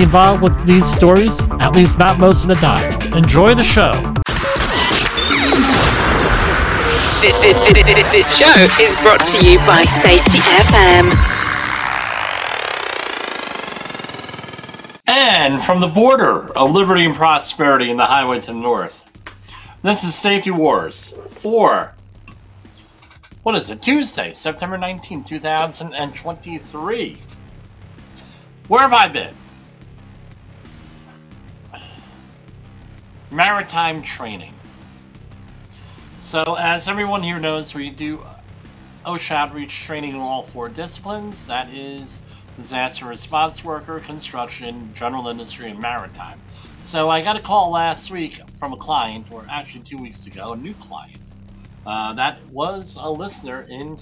involved with these stories, at least not most of the time. Enjoy the show. This, this, this, this show is brought to you by Safety FM. And from the border of liberty and prosperity in the highway to the north, this is Safety Wars for, what is it, Tuesday, September 19, 2023. Where have I been? Maritime training. So, as everyone here knows, we do OSHA outreach training in all four disciplines that is, disaster response worker, construction, general industry, and maritime. So, I got a call last week from a client, or actually two weeks ago, a new client. Uh, that was a listener in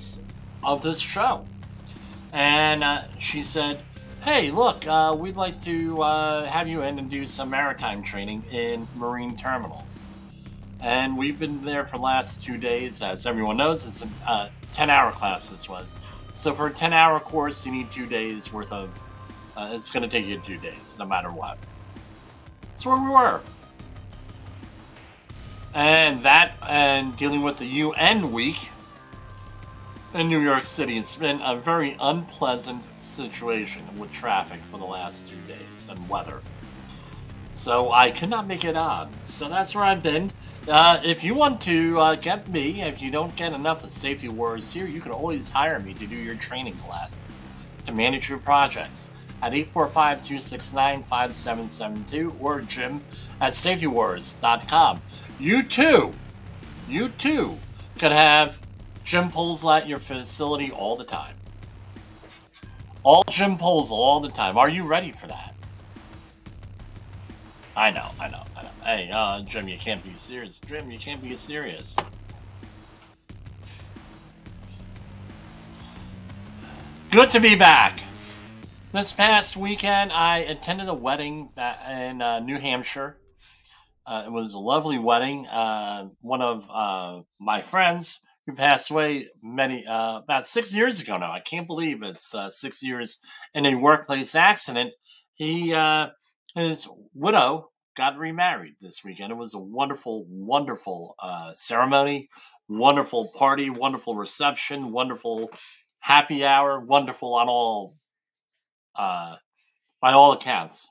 of this show, and uh, she said, hey, look, uh, we'd like to uh, have you in and do some maritime training in marine terminals. And we've been there for the last two days. As everyone knows, it's a uh, 10 hour class, this was. So for a 10 hour course, you need two days worth of. Uh, it's going to take you two days, no matter what. That's where we were. And that, and dealing with the UN week, in New York City. It's been a very unpleasant situation with traffic for the last two days and weather. So I could not make it on. So that's where I've been. Uh, if you want to uh, get me, if you don't get enough of Safety Wars here, you can always hire me to do your training classes, to manage your projects at 845-269-5772 or jim at safetywars.com. You too, you too can have Jim Poesl at your facility all the time. All Jim Poesl all the time. Are you ready for that? I know, I know, I know. Hey, uh, Jim, you can't be serious. Jim, you can't be serious. Good to be back. This past weekend, I attended a wedding in uh, New Hampshire. Uh, it was a lovely wedding. Uh, one of uh, my friends who passed away many uh, about six years ago now. I can't believe it's uh, six years in a workplace accident. He uh, his widow got remarried this weekend. It was a wonderful, wonderful uh, ceremony, wonderful party, wonderful reception, wonderful happy hour, wonderful on all uh, by all accounts.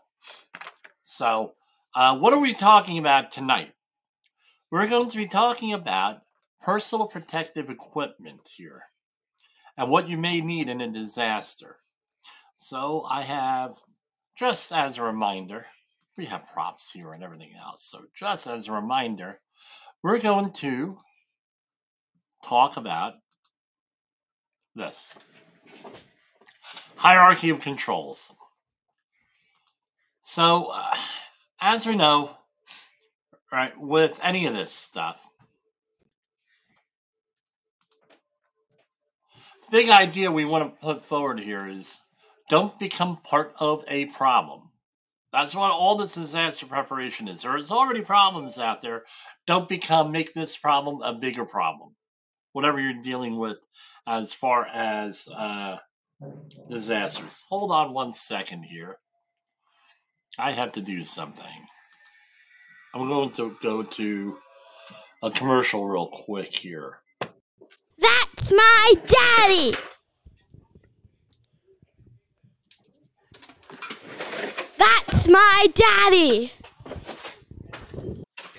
So, uh, what are we talking about tonight? We're going to be talking about personal protective equipment here and what you may need in a disaster. So I have, just as a reminder, we have props here and everything else. So just as a reminder, we're going to talk about this hierarchy of controls. So, uh, as we know, right, with any of this stuff, big idea we want to put forward here is don't become part of a problem. That's what all this disaster preparation is. There's already problems out there. Don't become make this problem a bigger problem. Whatever you're dealing with as far as uh, disasters. Hold on one second here. I have to do something. I'm going to go to a commercial real quick here. That's my daddy! That's my daddy!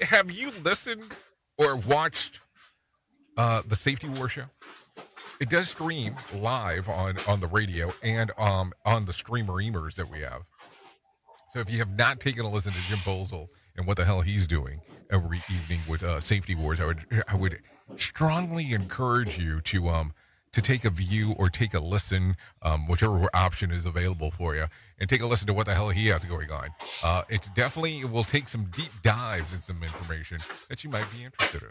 Have you listened or watched uh, the Safety War Show? It does stream live on on the radio and um on the streamer emers that we have. So if you have not taken a listen to Jim Poesl and what the hell he's doing every evening with uh, Safety Wars, I would I would strongly encourage you to um to take a view or take a listen, um, whichever option is available for you, and take a listen to what the hell he has going on. Uh, it's definitely it will take some deep dives and some information that you might be interested in.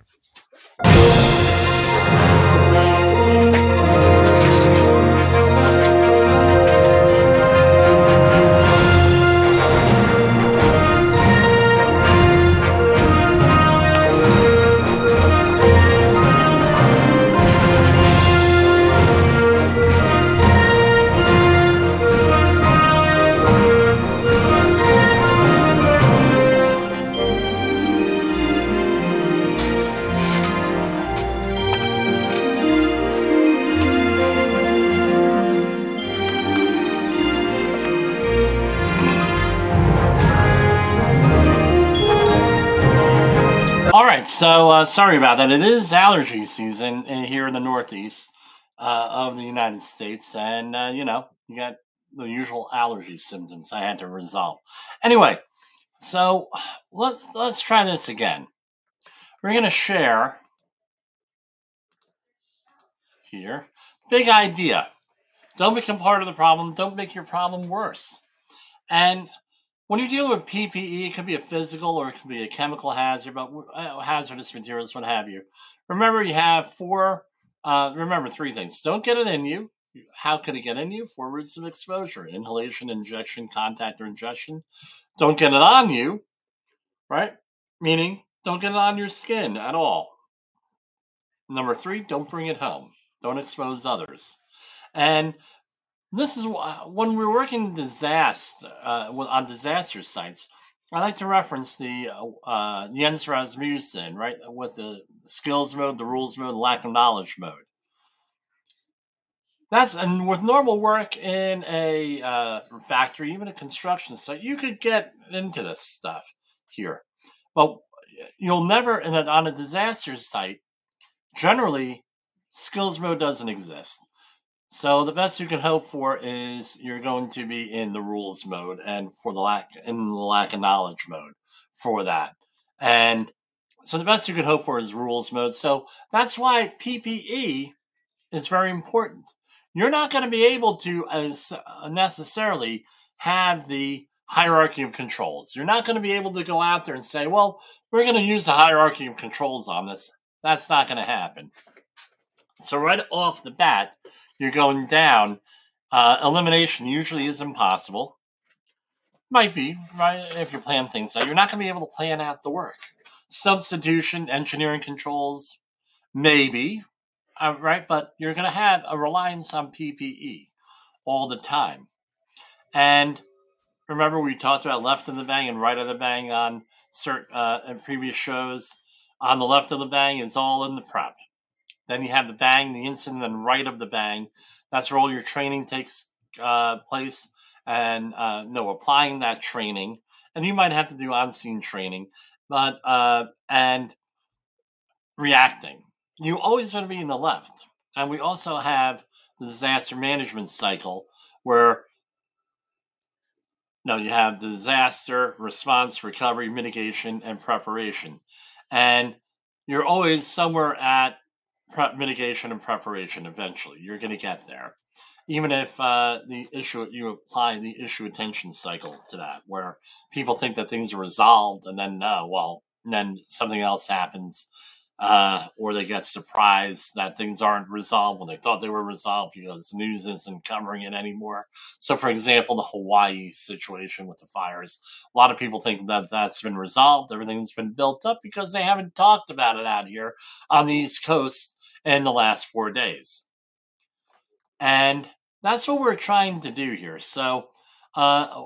Uh, sorry about that. It is allergy season in- here in the Northeast uh, of the United States, and uh, you know you got the usual allergy symptoms I had to resolve. Anyway, so let's let's try this again. We're gonna share here. Big idea. Don't become part of the problem. Don't make your problem worse. And when you deal with PPE, it could be a physical or it could be a chemical hazard, but uh, hazardous materials, what have you. Remember, you have four. Uh, remember three things. Don't get it in you. How could it get in you? Four routes of exposure: inhalation, injection, contact, or ingestion. Don't get it on you, right? Meaning, don't get it on your skin at all. Number three, don't bring it home. Don't expose others. And this is when we're working disaster uh, on disaster sites. I like to reference the uh, uh, Jens Rasmussen, right, with the skills mode, the rules mode, the lack of knowledge mode. That's and with normal work in a uh, factory, even a construction site, you could get into this stuff here, but you'll never. And on a disaster site, generally, skills mode doesn't exist. So the best you can hope for is you're going to be in the rules mode and for the lack in the lack of knowledge mode for that. And so the best you can hope for is rules mode. So that's why PPE is very important. You're not going to be able to uh, necessarily have the hierarchy of controls. You're not going to be able to go out there and say, well, we're going to use the hierarchy of controls on this. That's not going to happen. So right off the bat, you're going down. Uh, elimination usually is impossible. Might be right if you plan things out. You're not going to be able to plan out the work. Substitution, engineering controls, maybe, uh, right? But you're going to have a reliance on PPE all the time. And remember, we talked about left of the bang and right of the bang on certain uh, in previous shows. On the left of the bang is all in the prep. Then you have the bang, the incident, and right of the bang. That's where all your training takes uh, place, and uh, no applying that training. And you might have to do on-scene training, but uh, and reacting. You always want to be in the left. And we also have the disaster management cycle, where no, you have disaster response, recovery, mitigation, and preparation, and you're always somewhere at prep mitigation and preparation eventually. You're going to get there. Even if uh, the issue you apply the issue attention cycle to that where people think that things are resolved and then no well then something else happens uh, or they get surprised that things aren't resolved when they thought they were resolved because news isn't covering it anymore. So, for example, the Hawaii situation with the fires, a lot of people think that that's been resolved, everything's been built up because they haven't talked about it out here on the East Coast in the last four days. And that's what we're trying to do here. So, uh,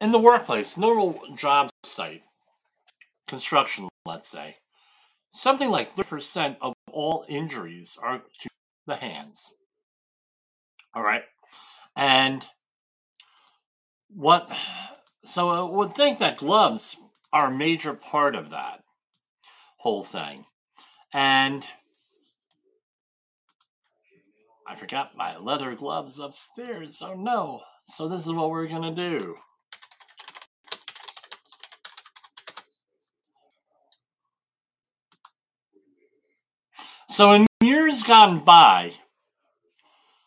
in the workplace, normal job site, construction, let's say, something like 30% of all injuries are to the hands. All right. And what, so I would think that gloves are a major part of that whole thing. And I forgot my leather gloves upstairs. Oh no. So this is what we're going to do. So in years gone by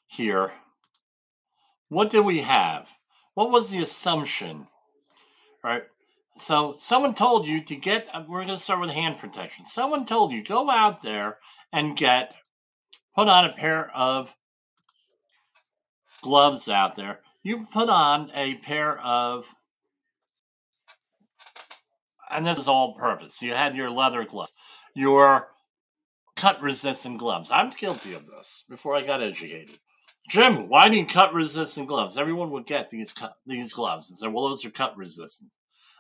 here, what did we have? What was the assumption? Right? So someone told you to get uh, we're going to start with hand protection. Someone told you go out there and get put on a pair of gloves out there. You put on a pair of and this is all purpose. You had your leather gloves, your cut resistant gloves. I'm guilty of this before I got educated. Jim, why do you cut resistant gloves? Everyone would get these these gloves and say, well, those are cut resistant.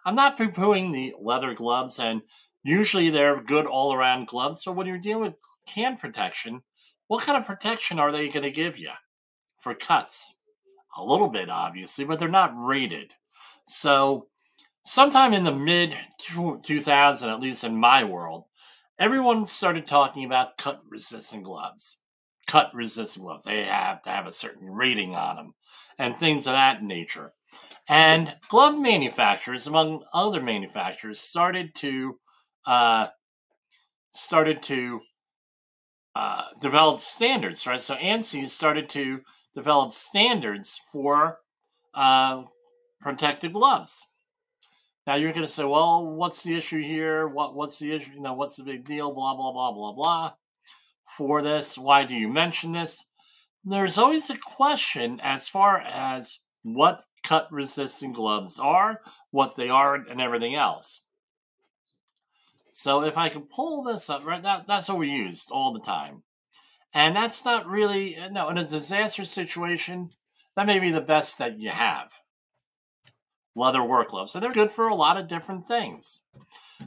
I'm not poo-pooing the leather gloves, and usually they're good all-around gloves. So when you're dealing with hand protection, what kind of protection are they going to give you for cuts? A little bit, obviously, but they're not rated. So sometime in the mid 2000, at least in my world, everyone started talking about cut resistant gloves. Cut resistant gloves. They have to have a certain rating on them and things of that nature. And glove manufacturers, among other manufacturers, started to uh, started to uh, develop standards, right? So ANSI started to develop standards for uh, protective gloves. Now you're going to say, well, what's the issue here? What what's the issue? You know, what's the big deal? Blah blah blah blah blah. For this, why do you mention this? There's always a question as far as what cut resistant gloves are, what they are, and everything else. So if I can pull this up, right, that, that's what we used all the time. And that's not really, no, in a disaster situation, that may be the best that you have leather work gloves. So they're good for a lot of different things.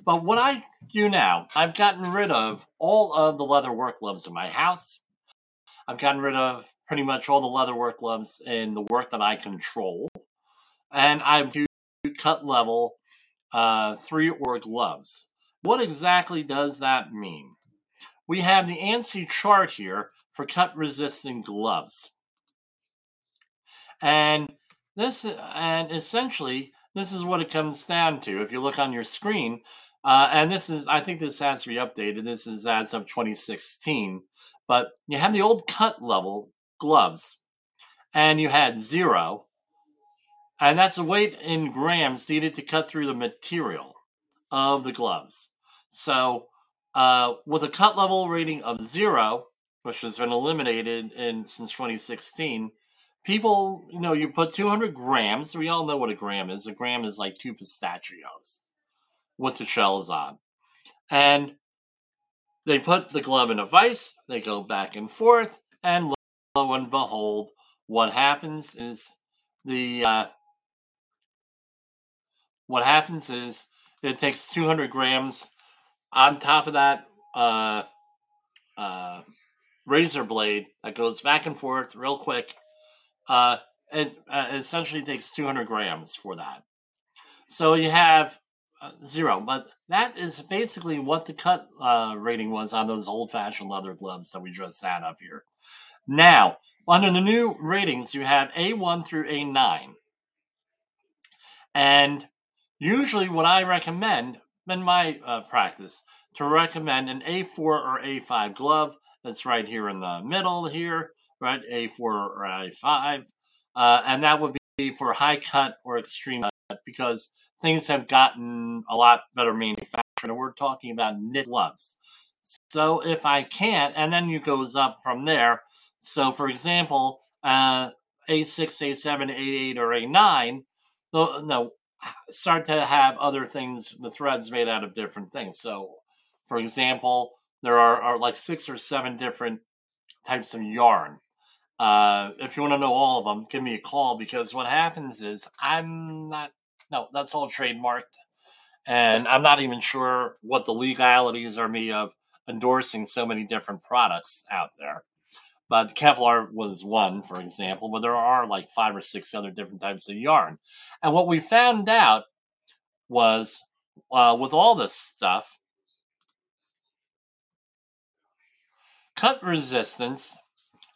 But what I do now, I've gotten rid of all of the leather work gloves in my house. I've gotten rid of pretty much all the leather work gloves in the work that I control. And I've cut level uh, three or gloves. What exactly does that mean? We have the ANSI chart here for cut resistant gloves. And this, and essentially, this is what it comes down to. If you look on your screen, uh, and this is, I think this has to be updated. This is as of 2016. But you have the old cut level gloves, and you had zero, and that's the weight in grams needed to cut through the material of the gloves. So, uh, with a cut level rating of zero, which has been eliminated in since 2016, people, you know, you put 200 grams. We all know what a gram is. A gram is like two pistachios with the shells on. And they put the glove in a vise, they go back and forth, and lo and behold, what happens is the uh, what happens is it takes 200 grams on top of that uh, uh, razor blade that goes back and forth real quick uh, it uh, essentially takes 200 grams for that. So you have uh, zero, but that is basically what the cut uh, rating was on those old fashioned leather gloves that we just had up here. Now, under the new ratings, you have A1 through A9. And usually, what I recommend in my uh, practice to recommend an A4 or A5 glove that's right here in the middle here right? A4 or A5. Uh, and that would be for high cut or extreme cut because things have gotten a lot better manufactured. And we're talking about knit gloves. So if I can't, and then it goes up from there. So for example, uh, A6, A7, A8, or A9, no, start to have other things, the threads made out of different things. So, for example, there are, are like six or seven different types of yarn uh, if you want to know all of them, give me a call because what happens is I'm not, no, that's all trademarked. And I'm not even sure what the legalities are me of endorsing so many different products out there. But Kevlar was one, for example, but there are like five or six other different types of yarn. And what we found out was uh, with all this stuff, cut resistance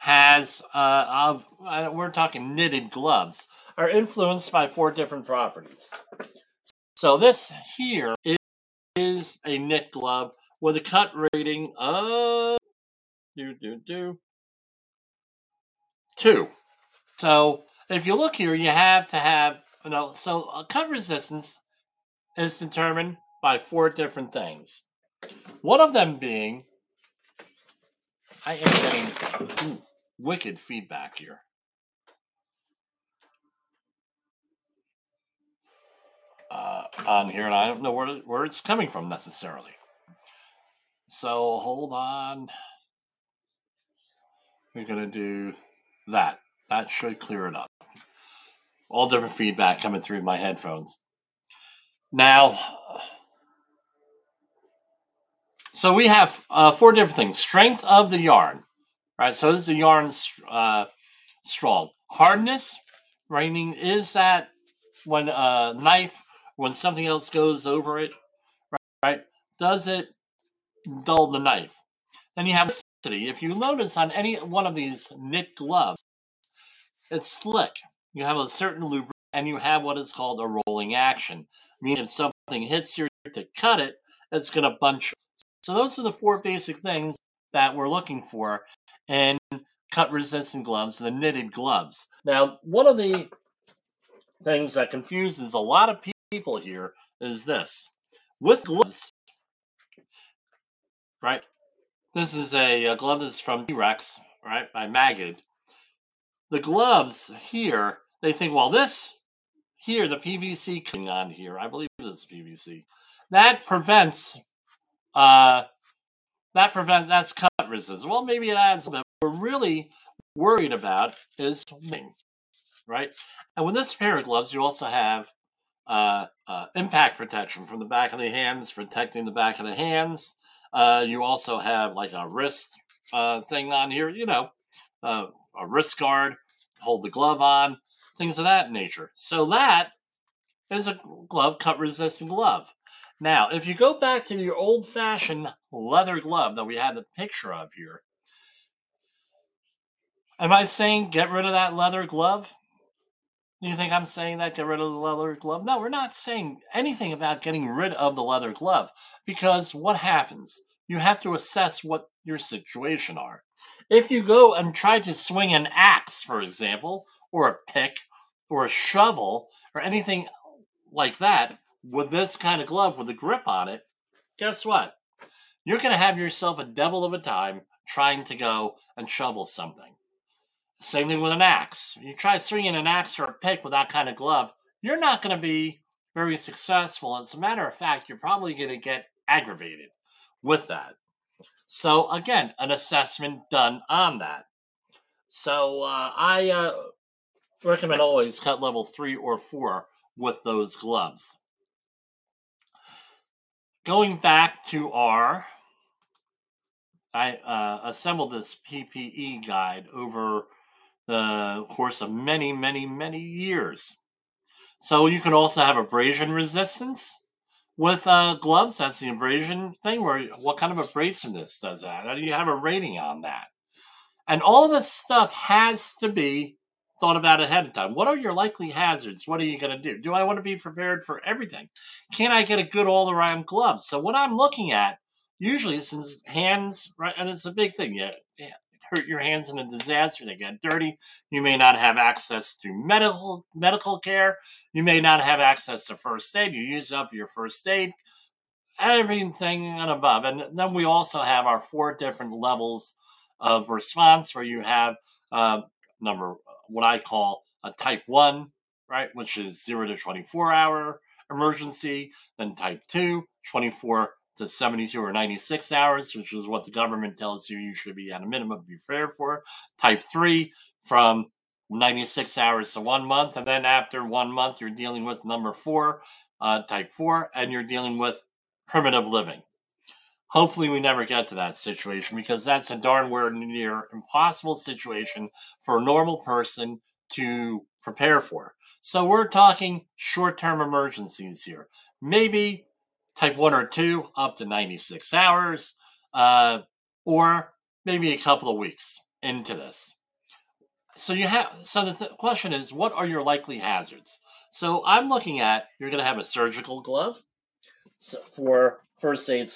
has uh, of uh, we're talking knitted gloves are influenced by four different properties. So this here is a knit glove with a cut rating of do, do, do. Two. So if you look here, you have to have, you know, so a cut resistance is determined by four different things. One of them being, I am getting ooh, wicked feedback here. Uh, on here, and I don't know where, where it's coming from necessarily. So hold on. We're to do that. That should clear it up. All different feedback coming through my headphones. Now, so we have uh, four different things. Strength of the yarn, right? So this is the yarn uh, strong? Hardness, Raining is that when a knife, when something else goes over it, right? Does it dull the knife? Then you have if you notice on any one of these knit gloves, it's slick. You have a certain lubricant and you have what is called a rolling action. Meaning if something hits you to cut it, it's going to bunch. So those are the four basic things that we're looking for in cut resistant gloves, the knitted gloves. Now, one of the things that confuses a lot of people here is this. With gloves, right? This is a, a glove that's from T-Rex, right, by Magid. The gloves here, they think, well, this here, the PVC coming on here, I believe it's PVC, that prevents, uh, that prevent that's cut resistance. Well, maybe it adds, but we're really worried about is wing, right? And with this pair of gloves, you also have uh, uh, impact protection from the back of the hands, protecting the back of the hands. Uh, you also have like a wrist uh, thing on here, you know, uh, a wrist guard, hold the glove on, things of that nature. So that is a glove cut resistant glove. Now, if you go back to your old fashioned leather glove that we had the picture of here, am I saying get rid of that leather glove? Do you think I'm saying that get rid of the leather glove? No, we're not saying anything about getting rid of the leather glove because what happens? You have to assess what your situation are. If you go and try to swing an axe, for example, or a pick, or a shovel, or anything like that with this kind of glove with a grip on it, guess what? You're going to have yourself a devil of a time trying to go and shovel something. Same thing with an axe. You try swinging an axe or a pick with that kind of glove, you're not going to be very successful. As a matter of fact, you're probably going to get aggravated with that. So, again, an assessment done on that. So, uh, I uh, recommend always cut level three or four with those gloves. Going back to our I uh, assembled this PPE guide over the course of many, many, many years. So you can also have abrasion resistance with uh, gloves. That's the abrasion thing. Where what kind of abrasiveness does that? Do you have a rating on that? And all this stuff has to be thought about ahead of time. What are your likely hazards? What are you going to do? Do I want to be prepared for everything? Can I get a good all around glove? So what I'm looking at usually since hands right and it's a big thing yeah, yeah hurt your hands in a disaster, they get dirty. You may not have access to medical medical care. You may not have access to first aid. You use up your first aid, everything and above. And then we also have our four different levels of response, where you have uh, number what I call a type one, right, which is zero to twenty four hour emergency. Then type two, 24 to 72 or 96 hours, which is what the government tells you you should be at a minimum prepared for. Type 3 from 96 hours to one month. And then after one month, you're dealing with number 4, uh, type 4, and you're dealing with primitive living. Hopefully, we never get to that situation because that's a darn near impossible situation for a normal person to prepare for. So, we're talking short term emergencies here. Maybe type 1 or 2 up to 96 hours, uh, or maybe a couple of weeks into this. So you have so the th- question is what are your likely hazards? So I'm looking at you're going to have a surgical glove for first aid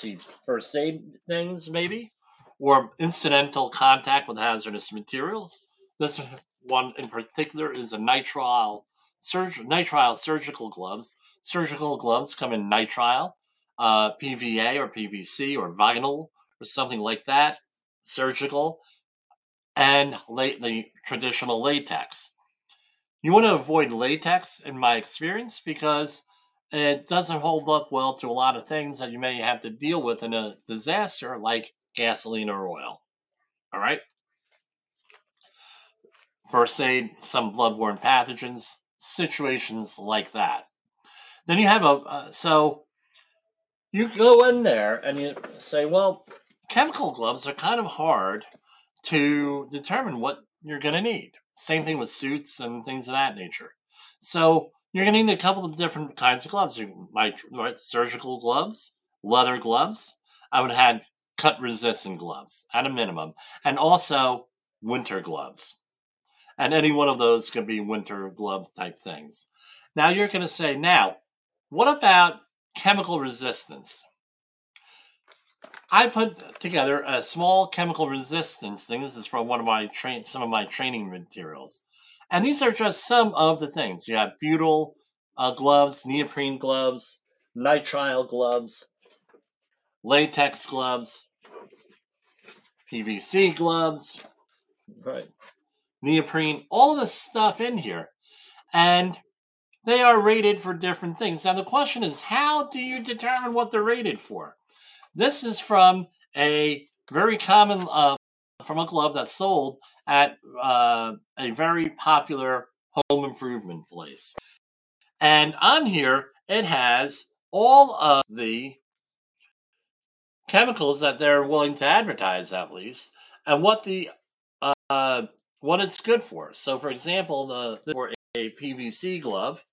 first aid things maybe or incidental contact with hazardous materials. This one in particular is a nitrile, surg- nitrile surgical gloves. Surgical gloves come in nitrile, uh, PVA or PVC or vinyl or something like that, surgical, and la- the traditional latex. You want to avoid latex, in my experience, because it doesn't hold up well to a lot of things that you may have to deal with in a disaster, like gasoline or oil. All right? First aid, some bloodborne pathogens, situations like that. Then you have a, uh, so you go in there and you say, well, chemical gloves are kind of hard to determine what you're going to need. Same thing with suits and things of that nature. So you're going to need a couple of different kinds of gloves. You might right, surgical gloves, leather gloves. I would have cut resistant gloves at a minimum, and also winter gloves. And any one of those could be winter glove type things. Now you're going to say, now, what about chemical resistance? I put together a small chemical resistance thing. This is from one of my some of my training materials, and these are just some of the things. You have butyl uh, gloves, neoprene gloves, nitrile gloves, latex gloves, PVC gloves, right? Neoprene, all the stuff in here, and they are rated for different things. Now the question is, how do you determine what they're rated for? This is from a very common uh, from a glove that's sold at uh, a very popular home improvement place. And on here, it has all of the chemicals that they're willing to advertise, at least, and what the uh, what it's good for. So, for example, the for a PVC glove,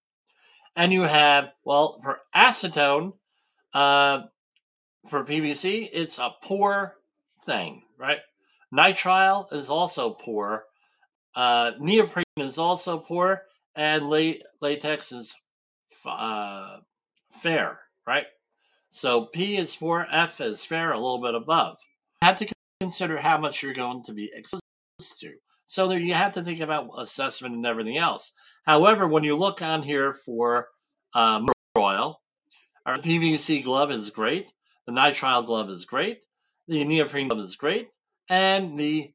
and you have well for acetone. Uh, for PVC, it's a poor thing, right? Nitrile is also poor. Uh, neoprene is also poor, and latex is uh, fair, right? So P is poor, F is fair, a little bit above. You have to consider how much you're going to be exposed to. So there you have to think about assessment and everything else. However, when you look on here for um, oil, our PVC glove is great. The nitrile glove is great. The neoprene glove is great. And the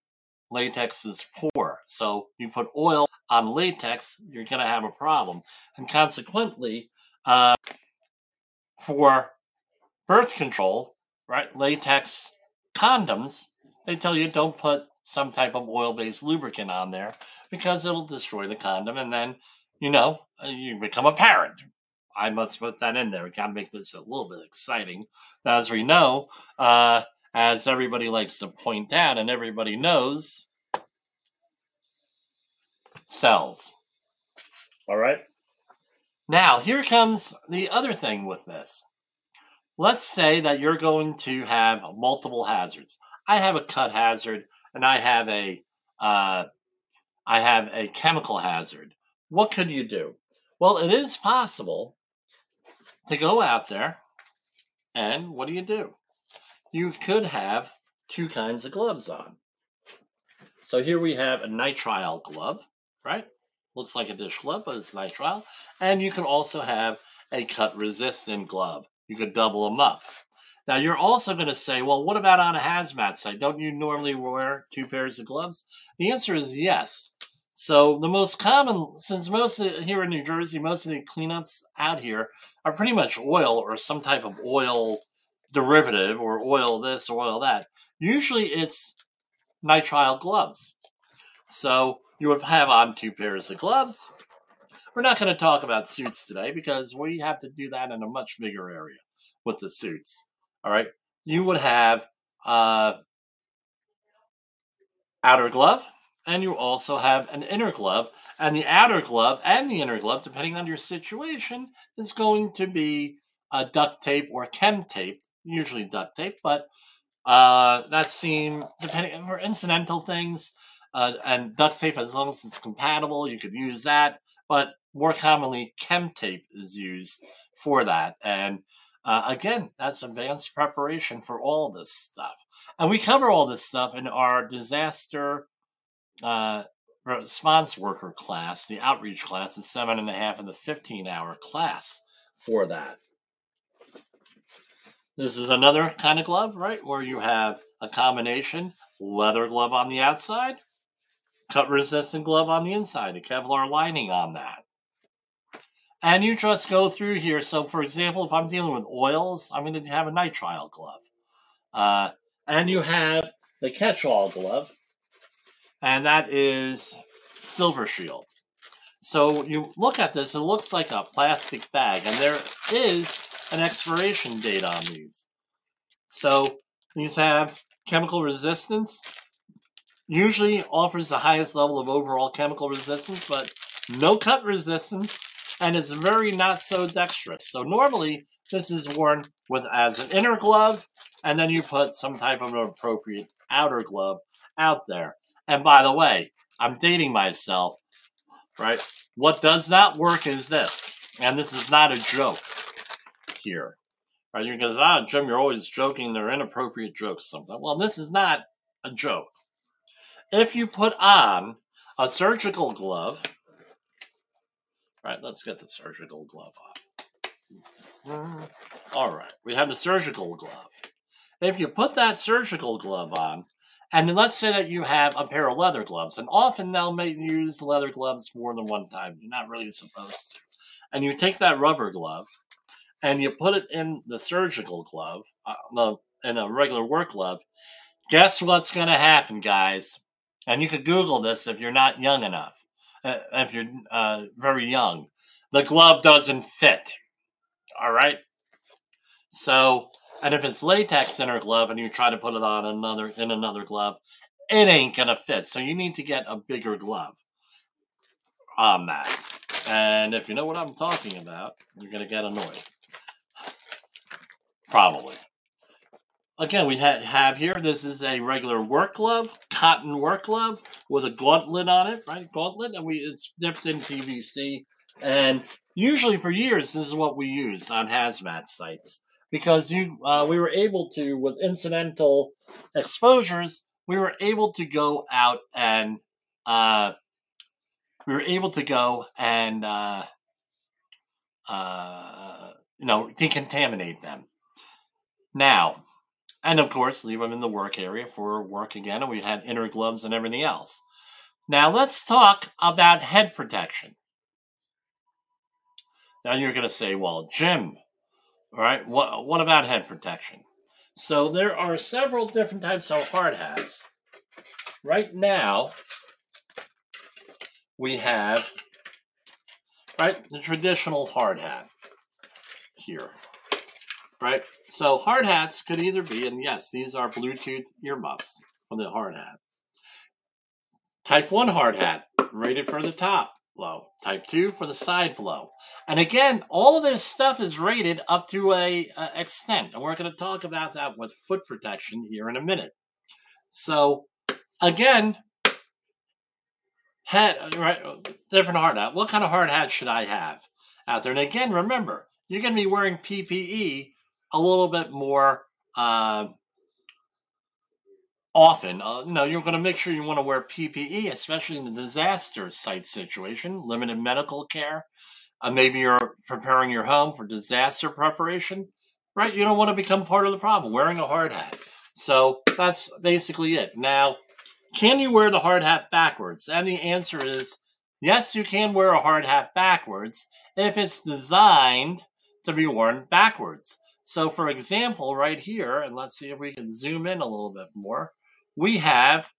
latex is poor. So you put oil on latex, you're going to have a problem. And consequently, uh, for birth control, right, latex condoms, they tell you don't put some type of oil based lubricant on there because it'll destroy the condom. And then, you know, you become a parent. I must put that in there. We gotta make this a little bit exciting. As we know, uh, as everybody likes to point out, and everybody knows, cells. All right. Now, here comes the other thing with this. Let's say that you're going to have multiple hazards. I have a cut hazard, and I have a uh, I have a chemical hazard. What could you do? Well, it is possible to go out there and what do you do? You could have two kinds of gloves on. So here we have a nitrile glove, right? Looks like a dish glove, but it's nitrile. And you can also have a cut resistant glove. You could double them up. Now you're also going to say, well, what about on a hazmat site? Don't you normally wear two pairs of gloves? The answer is yes. So the most common, since most of, here in New Jersey, most of the cleanups out here are pretty much oil or some type of oil derivative or oil this or oil that. Usually it's nitrile gloves. So you would have on two pairs of gloves. We're not going to talk about suits today because we have to do that in a much bigger area with the suits. All right. You would have uh, outer glove and you also have an inner glove. And the outer glove and the inner glove, depending on your situation, is going to be a duct tape or chem tape, usually duct tape, but uh, seen depending for incidental things. Uh, and duct tape, as long as it's compatible, you could use that. But more commonly, chem tape is used for that. And Uh, again, that's advanced preparation for all this stuff. And we cover all this stuff in our disaster uh, response worker class, the outreach class, the seven and a half and the 15 hour class for that. This is another kind of glove, right? Where you have a combination leather glove on the outside, cut resistant glove on the inside, a Kevlar lining on that. And you just go through here. So, for example, if I'm dealing with oils, I'm going to have a nitrile glove. Uh, and you have the catch all glove, and that is Silver Shield. So you look at this, it looks like a plastic bag, and there is an expiration date on these. So these have chemical resistance, usually offers the highest level of overall chemical resistance, but no cut resistance, and it's very not so dexterous. So normally this is worn with as an inner glove, and then you put some type of an appropriate outer glove out there. And by the way, I'm dating myself, right? What does not work is this, and this is not a joke here. Right? You go, ah, Jim, you're always joking. They're inappropriate jokes. Something. Well, this is not a joke. If you put on a surgical glove, right? Let's get the surgical glove off. All right, we have the surgical glove. If you put that surgical glove on, and let's say that you have a pair of leather gloves, and often they'll make use leather gloves more than one time. You're not really supposed to. And you take that rubber glove and you put it in the surgical glove, uh, the in a regular work glove. Guess what's going to happen, guys? And you could Google this if you're not young enough. Uh, if you're uh, very young, the glove doesn't fit. All right. So and if it's latex in inner glove and you try to put it on another in another glove, it ain't gonna fit. So you need to get a bigger glove on that. And if you know what I'm talking about, you're gonna get annoyed. Probably. Again, we ha- have here, this is a regular work glove, cotton work glove with a gauntlet on it, right? Gauntlet, and we it's dipped in PVC. And usually for years, this is what we use on hazmat sites because you uh, we were able to with incidental exposures we were able to go out and uh, we were able to go and uh, uh, you know decontaminate them now and of course leave them in the work area for work again and we had inner gloves and everything else now let's talk about head protection now you're going to say well jim all right. What what about head protection? So there are several different types of hard hats. Right now, we have right the traditional hard hat here. Right. So hard hats could either be, and yes, these are Bluetooth earmuffs for the hard hat. Type one hard hat rated for the top flow. Type 2 for the side flow. And again, all of this stuff is rated up to a, a extent. And we're going to talk about that with foot protection here in a minute. So again, hat, right, different hard hat. What kind of hard hat should I have out there? And again, remember, you're going to be wearing PPE a little bit more uh, often. Uh, no, you're going to make sure you want to wear PPE, especially in the disaster site situation, limited medical care. Uh, maybe you're preparing your home for disaster preparation, right? You don't want to become part of the problem wearing a hard hat. So that's basically it. Now, can you wear the hard hat backwards? And the answer is yes, you can wear a hard hat backwards if it's designed to be worn backwards. So, for example, right here, and let's see if we can zoom in a little bit more we have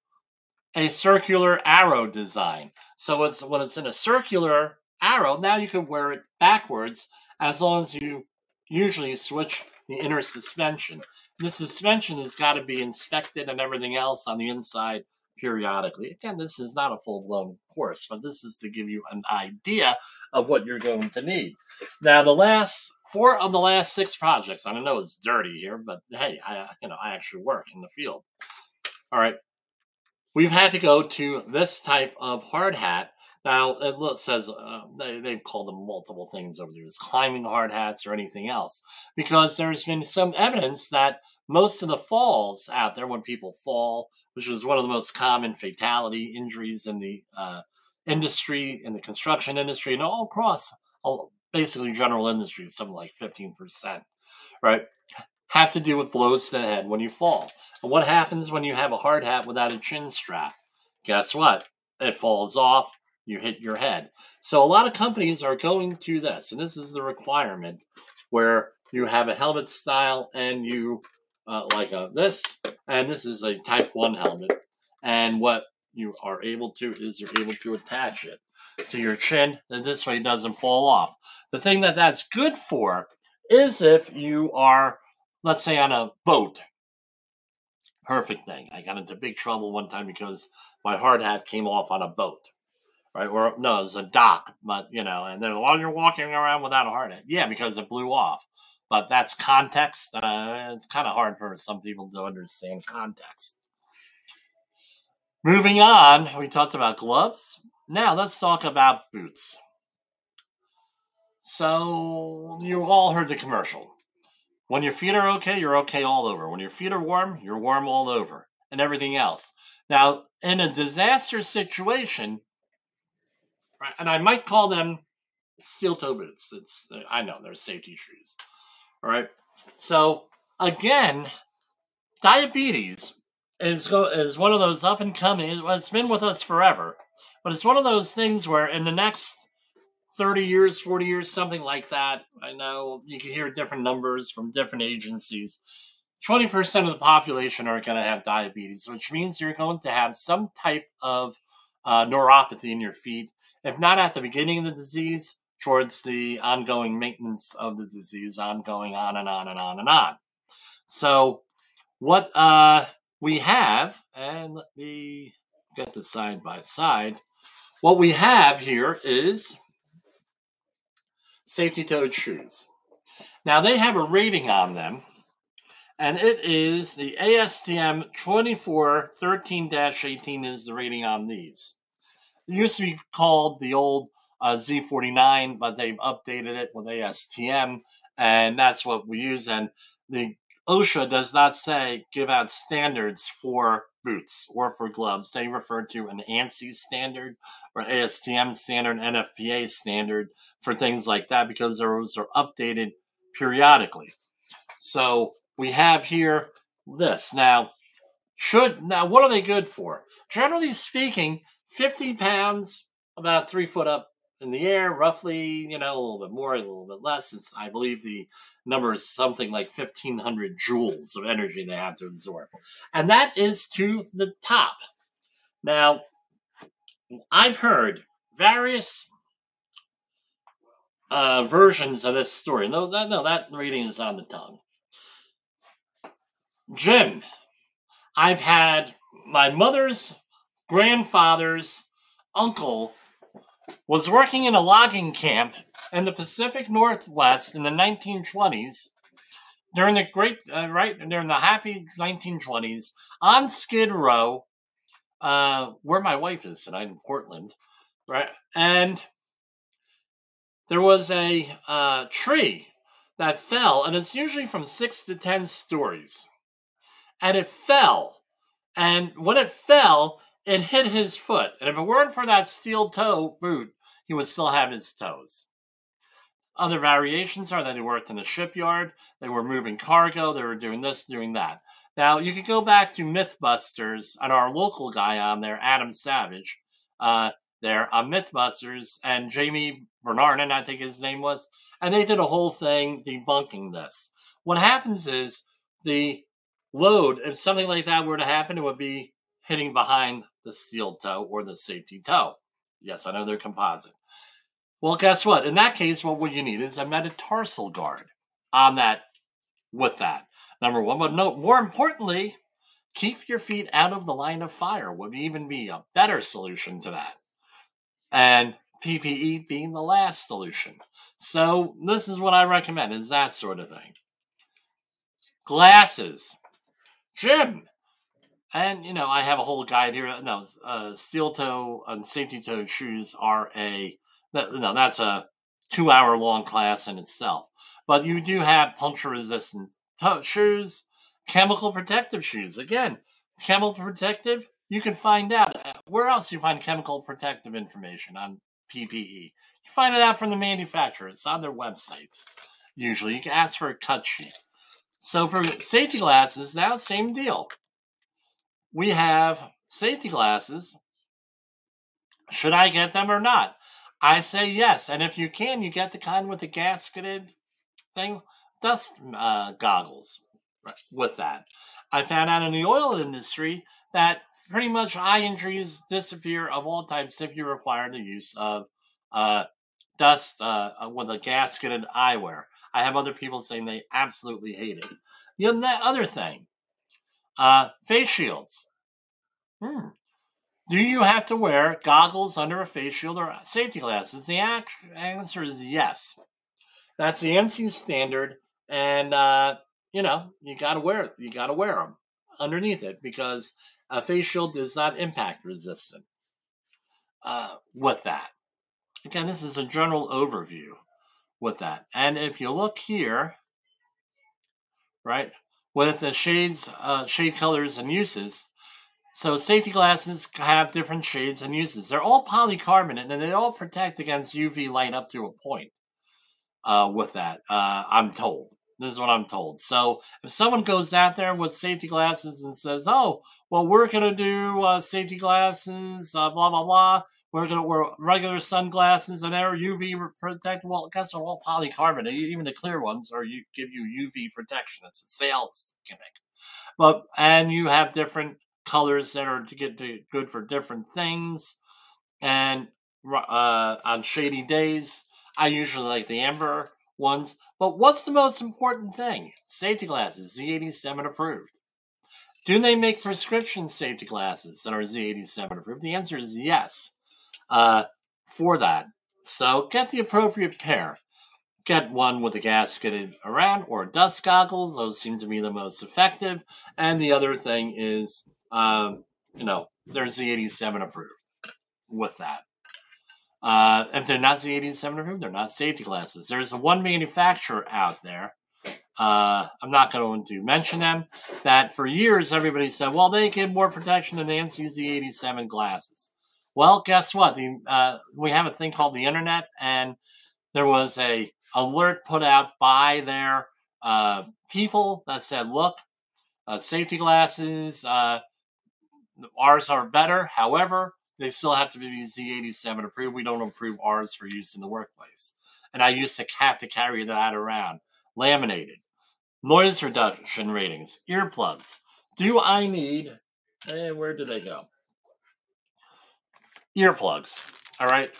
a circular arrow design. So it's when it's in a circular arrow, now you can wear it backwards as long as you usually switch the inner suspension. The suspension has got to be inspected and everything else on the inside periodically. Again, this is not a full blown course, but this is to give you an idea of what you're going to need. Now, the last four of the last six projects, I don't know it's dirty here, but hey, I you know I actually work in the field. All right. We've had to go to this type of hard hat Now it says uh, they, they've called them multiple things over the years, climbing hard hats or anything else, because there's been some evidence that most of the falls out there, when people fall, which is one of the most common fatality injuries in the uh, industry, in the construction industry, and all across all, basically general industries, something like 15%, right? Have to do with blows to the head when you fall. And what happens when you have a hard hat without a chin strap? Guess what? It falls off, you hit your head. So a lot of companies are going to this, and this is the requirement where you have a helmet style and you uh, like a, this, and this is a Type 1 helmet. And what you are able to is you're able to attach it to your chin, and this way it doesn't fall off. The thing that that's good for is if you are, let's say, on a boat. Perfect thing. I got into big trouble one time because my hard hat came off on a boat, right? Or no, it was a dock, but you know, and then while you're walking around without a hard hat, yeah, because it blew off. But that's context. Uh, it's kind of hard for some people to understand context. Moving on, we talked about gloves. Now let's talk about boots. So you all heard the commercial. When your feet are okay, you're okay all over. When your feet are warm, you're warm all over, and everything else. Now, in a disaster situation, and I might call them steel toe boots. It's I know they're safety shoes. All right. So again, diabetes is go is one of those up and coming. It's been with us forever, but it's one of those things where in the next 30 years, 40 years, something like that. I know you can hear different numbers from different agencies. 20% of the population are going to have diabetes, which means you're going to have some type of uh, neuropathy in your feet. If not at the beginning of the disease, towards the ongoing maintenance of the disease, ongoing on and on and on and on. So, what uh, we have, and let me get the side by side. What we have here is safety toed shoes. Now they have a rating on them, and it is the ASTM 2413 18 is the rating on these. It used to be called the old uh, Z49, but they've updated it with ASTM, and that's what we use. And the OSHA does not say give out standards for boots or for gloves. They refer to an ANSI standard or ASTM standard, NFPA standard for things like that because those are updated periodically. So we have here this. Now, should now what are they good for? Generally speaking, 50 pounds, about three foot up in the air, roughly, you know, a little bit more, a little bit less. It's, I believe the number is something like 1500 joules of energy they have to absorb. And that is to the top. Now, I've heard various uh, versions of this story. No, that, no, that reading is on the tongue. Jim, I've had my mother's grandfather's uncle was working in a logging camp in the Pacific Northwest in the 1920s during the great uh, right during the happy 1920s on Skid Row, uh, where my wife is tonight in Portland, right? And there was a uh, tree that fell, and it's usually from six to ten stories, and it fell, and when it fell, it hit his foot. And if it weren't for that steel toe boot, he would still have his toes. Other variations are that he worked in the shipyard, they were moving cargo, they were doing this, doing that. Now, you could go back to Mythbusters and our local guy on there, Adam Savage, uh, there on Mythbusters, and Jamie Bernardin, I think his name was, and they did a whole thing debunking this. What happens is the load, if something like that were to happen, it would be hitting behind the steel toe or the safety toe. Yes, I know they're composite. Well, guess what? In that case, what would you need is a metatarsal guard on that with that. Number one, but no, more importantly, keep your feet out of the line of fire would even be a better solution to that. And PPE being the last solution. So this is what I recommend is that sort of thing. Glasses. Jim, and you know, I have a whole guide here. No, uh, steel toe and safety toe shoes are a no, that's a two hour long class in itself. But you do have puncture resistant shoes, chemical protective shoes. Again, chemical protective. You can find out uh, where else you find chemical protective information on PPE. You find it out from the manufacturer. It's on their websites. Usually, you can ask for a cut sheet. So for safety glasses, now same deal. We have safety glasses. Should I get them or not? I say yes, and if you can, you get the kind with the gasketed thing, dust uh, goggles with that. I found out in the oil industry that pretty much eye injuries disappear of all types if you require the use of uh, dust uh, uh with a gasketed eyewear. I have other people saying they absolutely hate it. The other thing, uh, face shields. Hmm. Do you have to wear goggles under a face shield or safety glasses? The answer is yes. That's the ANSI standard, and uh, you know you got to wear it. You got to wear them underneath it because a face shield is not impact resistant. Uh, with that, again, this is a general overview with that. And if you look here, right, with the shades, uh, shade colors and uses, so safety glasses have different shades and uses. They're all polycarbonate and they all protect against UV light up to a point. Uh, with that, uh, I'm told. This is what I'm told. So if someone goes out there with safety glasses and says, "Oh, well, we're gonna do uh, safety glasses, uh, blah blah blah. We're gonna wear regular sunglasses and they're UV protect." Well, guess they're all polycarbonate. Even the clear ones are you give you UV protection. It's a sales gimmick. But and you have different colors that are to get to, good for different things. And uh, on shady days, I usually like the amber ones. But what's the most important thing? Safety glasses, Z87 approved. Do they make prescription safety glasses that are Z87 approved? The answer is yes uh, for that. So get the appropriate pair. Get one with a gasketed around or dust goggles. Those seem to be the most effective. And the other thing is um, you know, there's Z87 approved with that. Uh, if they're not the 87 approved, they're not safety glasses. There's one manufacturer out there. Uh, I'm not going to mention them. That for years everybody said, well, they give more protection than the ANSI Z87 glasses. Well, guess what? The, uh, we have a thing called the internet, and there was a alert put out by their uh, people that said, look, uh, safety glasses, uh, Ours are better. However, they still have to be Z87 approved. We don't approve ours for use in the workplace. And I used to have to carry that around. Laminated. Noise reduction ratings. Earplugs. Do I need. Eh, where do they go? Earplugs. All right.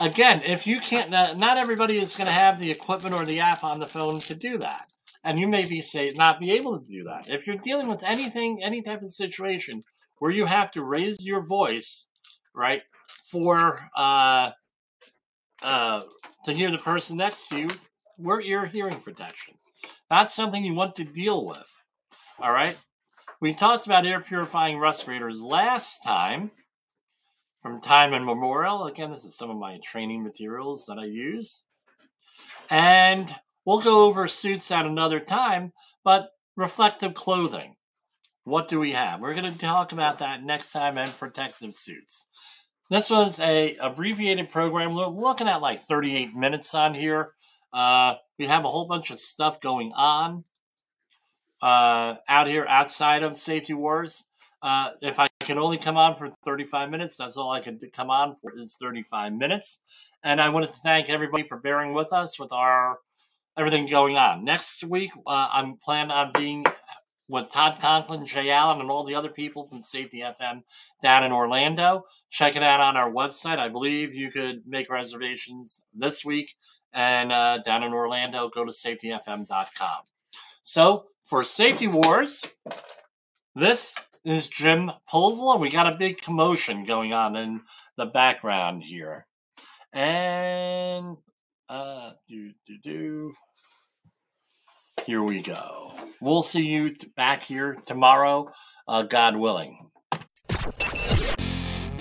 Again, if you can't, not everybody is going to have the equipment or the app on the phone to do that. And you may be say not be able to do that. If you're dealing with anything, any type of situation where you have to raise your voice, right, for uh, uh, to hear the person next to you, wear ear hearing protection. That's something you want to deal with. All right. We talked about air purifying respirators last time from time immemorial. Again, this is some of my training materials that I use. And we'll go over suits at another time, but reflective clothing. What do we have? We're going to talk about that next time in protective suits. This was a abbreviated program. We're looking at like 38 minutes on here. Uh, we have a whole bunch of stuff going on uh, out here outside of Safety Wars. Uh, if I can only come on for 35 minutes, that's all I can come on for is 35 minutes. And I wanted to thank everybody for bearing with us with our everything going on. Next week, uh, I'm planning on being with Todd Conklin, Jay Allen, and all the other people from Safety FM down in Orlando. Check it out on our website. I believe you could make reservations this week. And uh, down in Orlando, go to safetyfm.com. So for Safety Wars, this is Jim Poesl, we got a big commotion going on in the background here. And uh, do do do. Here we go. We'll see you back here tomorrow, uh, God willing.